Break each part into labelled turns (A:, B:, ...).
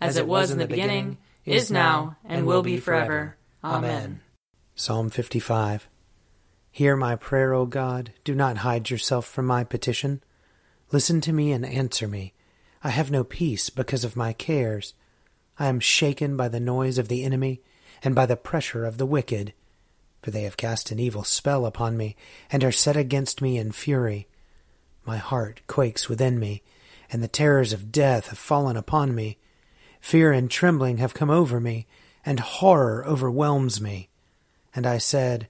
A: as it was in the beginning, is now, and will be forever. Amen.
B: Psalm 55 Hear my prayer, O God. Do not hide yourself from my petition. Listen to me and answer me. I have no peace because of my cares. I am shaken by the noise of the enemy and by the pressure of the wicked. For they have cast an evil spell upon me, and are set against me in fury. My heart quakes within me, and the terrors of death have fallen upon me. Fear and trembling have come over me, and horror overwhelms me. And I said,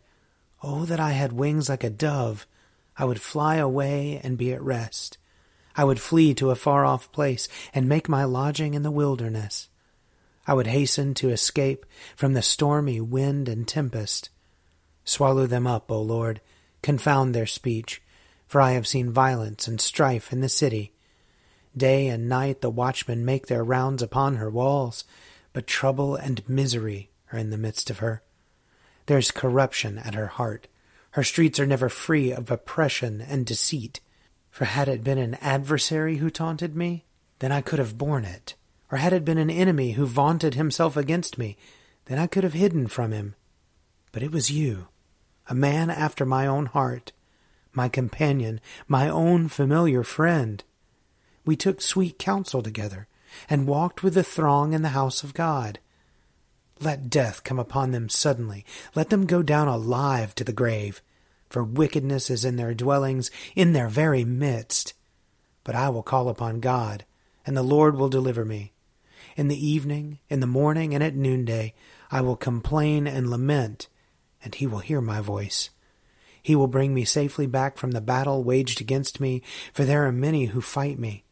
B: Oh, that I had wings like a dove! I would fly away and be at rest. I would flee to a far off place and make my lodging in the wilderness. I would hasten to escape from the stormy wind and tempest. Swallow them up, O Lord, confound their speech, for I have seen violence and strife in the city. Day and night the watchmen make their rounds upon her walls, but trouble and misery are in the midst of her. There is corruption at her heart. Her streets are never free of oppression and deceit. For had it been an adversary who taunted me, then I could have borne it. Or had it been an enemy who vaunted himself against me, then I could have hidden from him. But it was you, a man after my own heart, my companion, my own familiar friend. We took sweet counsel together, and walked with the throng in the house of God. Let death come upon them suddenly. Let them go down alive to the grave. For wickedness is in their dwellings, in their very midst. But I will call upon God, and the Lord will deliver me. In the evening, in the morning, and at noonday, I will complain and lament, and he will hear my voice. He will bring me safely back from the battle waged against me, for there are many who fight me.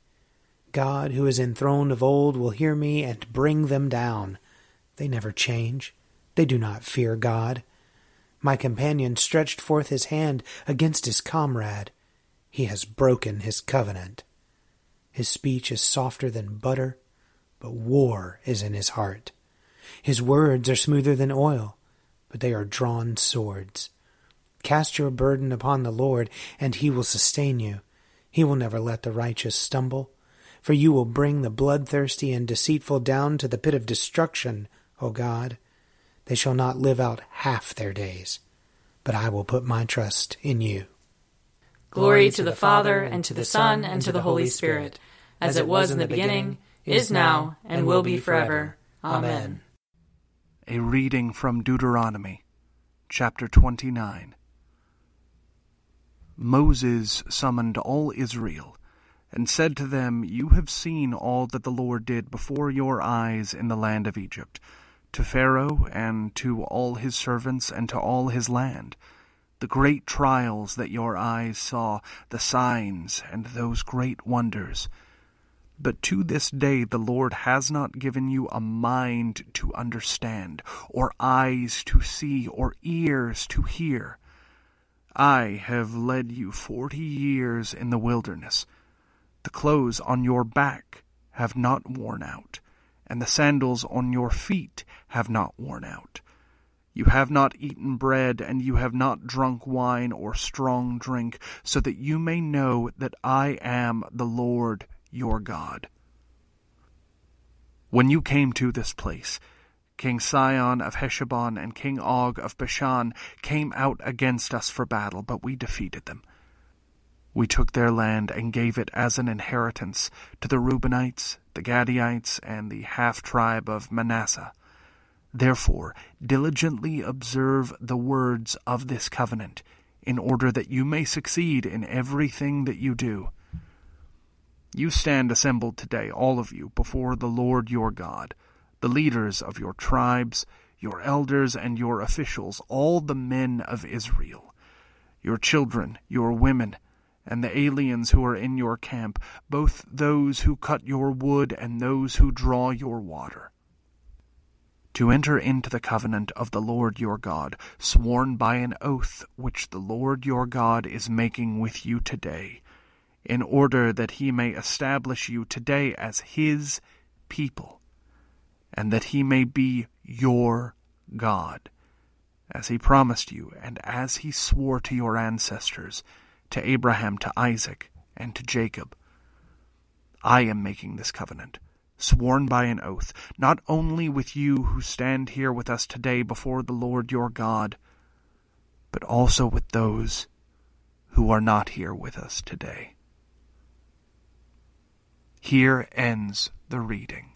B: God, who is enthroned of old, will hear me and bring them down. They never change. They do not fear God. My companion stretched forth his hand against his comrade. He has broken his covenant. His speech is softer than butter, but war is in his heart. His words are smoother than oil, but they are drawn swords. Cast your burden upon the Lord, and he will sustain you. He will never let the righteous stumble, for you will bring the bloodthirsty and deceitful down to the pit of destruction. O God. They shall not live out half their days, but I will put my trust in you.
A: Glory to the Father, and to the Son, and to the Holy Spirit, as it was in the beginning, is now, and will be forever. Amen.
C: A reading from Deuteronomy, chapter 29. Moses summoned all Israel, and said to them, You have seen all that the Lord did before your eyes in the land of Egypt, to Pharaoh and to all his servants and to all his land, the great trials that your eyes saw, the signs and those great wonders. But to this day the Lord has not given you a mind to understand, or eyes to see, or ears to hear. I have led you forty years in the wilderness the clothes on your back have not worn out, and the sandals on your feet have not worn out. You have not eaten bread, and you have not drunk wine or strong drink, so that you may know that I am the Lord your God. When you came to this place, King Sihon of Heshbon and King Og of Bashan came out against us for battle, but we defeated them. We took their land and gave it as an inheritance to the Reubenites, the Gadites, and the half tribe of Manasseh. Therefore, diligently observe the words of this covenant, in order that you may succeed in everything that you do. You stand assembled today, all of you, before the Lord your God, the leaders of your tribes, your elders, and your officials, all the men of Israel, your children, your women, and the aliens who are in your camp, both those who cut your wood and those who draw your water. To enter into the covenant of the Lord your God, sworn by an oath which the Lord your God is making with you today, in order that he may establish you today as his people, and that he may be your God, as he promised you, and as he swore to your ancestors to Abraham, to Isaac, and to Jacob. I am making this covenant, sworn by an oath, not only with you who stand here with us today before the Lord your God, but also with those who are not here with us today. Here ends the reading.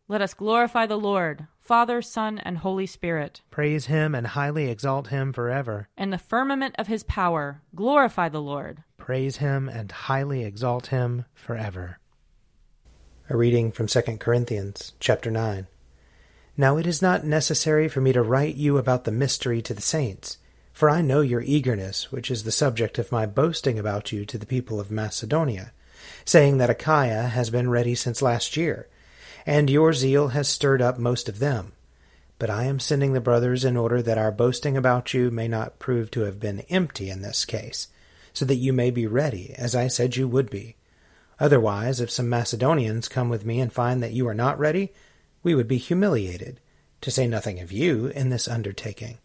A: Let us glorify the Lord, Father, Son, and Holy Spirit.
B: Praise him and highly exalt him forever.
A: In the firmament of his power, glorify the Lord.
B: Praise him and highly exalt him forever. A reading from 2 Corinthians chapter 9. Now it is not necessary for me to write you about the mystery to the saints, for I know your eagerness, which is the subject of my boasting about you to the people of Macedonia, saying that Achaia has been ready since last year and your zeal has stirred up most of them. But I am sending the brothers in order that our boasting about you may not prove to have been empty in this case, so that you may be ready, as I said you would be. Otherwise, if some Macedonians come with me and find that you are not ready, we would be humiliated, to say nothing of you, in this undertaking.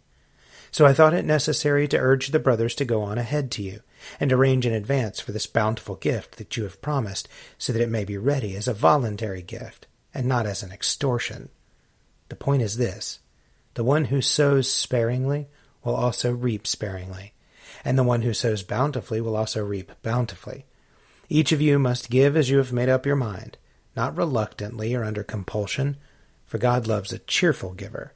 B: So I thought it necessary to urge the brothers to go on ahead to you, and arrange in advance for this bountiful gift that you have promised, so that it may be ready as a voluntary gift, and not as an extortion. The point is this the one who sows sparingly will also reap sparingly, and the one who sows bountifully will also reap bountifully. Each of you must give as you have made up your mind, not reluctantly or under compulsion, for God loves a cheerful giver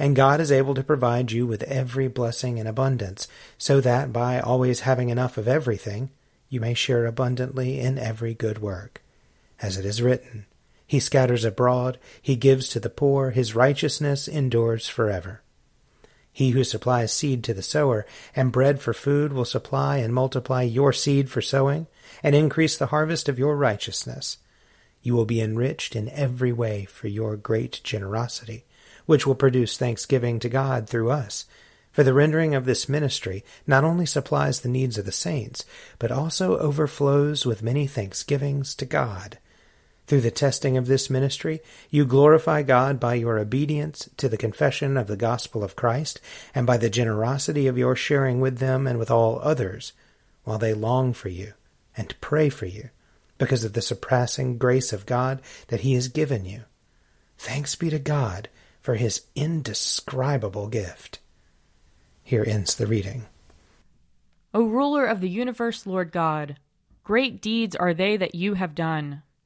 B: and God is able to provide you with every blessing in abundance, so that by always having enough of everything, you may share abundantly in every good work. As it is written, He scatters abroad, He gives to the poor, His righteousness endures forever. He who supplies seed to the sower and bread for food will supply and multiply your seed for sowing and increase the harvest of your righteousness. You will be enriched in every way for your great generosity which will produce thanksgiving to God through us. For the rendering of this ministry not only supplies the needs of the saints, but also overflows with many thanksgivings to God. Through the testing of this ministry, you glorify God by your obedience to the confession of the gospel of Christ, and by the generosity of your sharing with them and with all others, while they long for you and pray for you, because of the surpassing grace of God that He has given you. Thanks be to God for his indescribable gift. Here ends the reading.
A: O ruler of the universe, Lord God, great deeds are they that you have done,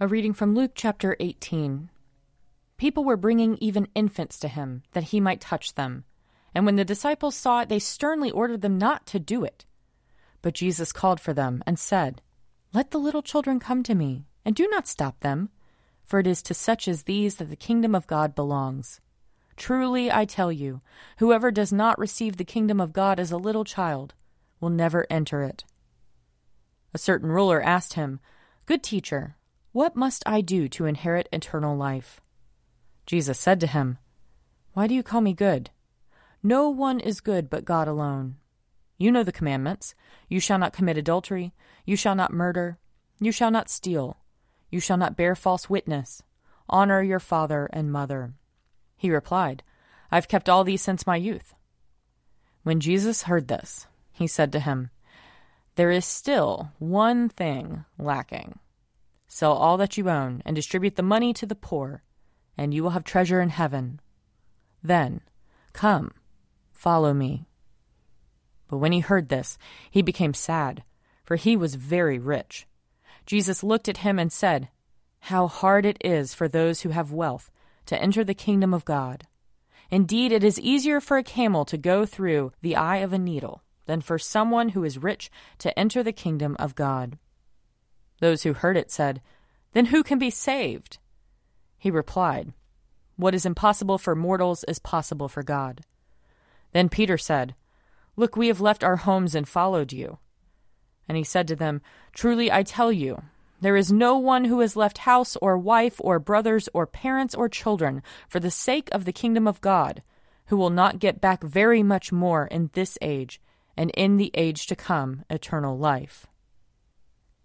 A: A reading from Luke chapter 18. People were bringing even infants to him, that he might touch them. And when the disciples saw it, they sternly ordered them not to do it. But Jesus called for them, and said, Let the little children come to me, and do not stop them for it is to such as these that the kingdom of God belongs. Truly I tell you, whoever does not receive the kingdom of God as a little child will never enter it. A certain ruler asked him, Good teacher, what must I do to inherit eternal life? Jesus said to him, Why do you call me good? No one is good but God alone. You know the commandments You shall not commit adultery, you shall not murder, you shall not steal. You shall not bear false witness. Honor your father and mother. He replied, I've kept all these since my youth. When Jesus heard this, he said to him, There is still one thing lacking. Sell all that you own and distribute the money to the poor, and you will have treasure in heaven. Then, come, follow me. But when he heard this, he became sad, for he was very rich. Jesus looked at him and said, How hard it is for those who have wealth to enter the kingdom of God. Indeed, it is easier for a camel to go through the eye of a needle than for someone who is rich to enter the kingdom of God. Those who heard it said, Then who can be saved? He replied, What is impossible for mortals is possible for God. Then Peter said, Look, we have left our homes and followed you. And he said to them, Truly I tell you, there is no one who has left house or wife or brothers or parents or children for the sake of the kingdom of God, who will not get back very much more in this age, and in the age to come eternal life.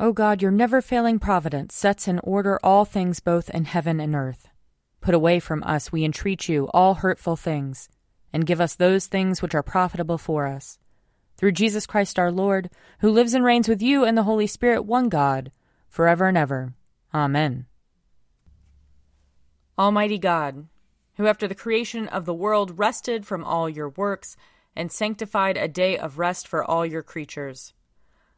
A: O God, your never failing providence sets in order all things both in heaven and earth. Put away from us, we entreat you, all hurtful things, and give us those things which are profitable for us. Through Jesus Christ our Lord, who lives and reigns with you and the Holy Spirit, one God, forever and ever. Amen. Almighty God, who after the creation of the world rested from all your works and sanctified a day of rest for all your creatures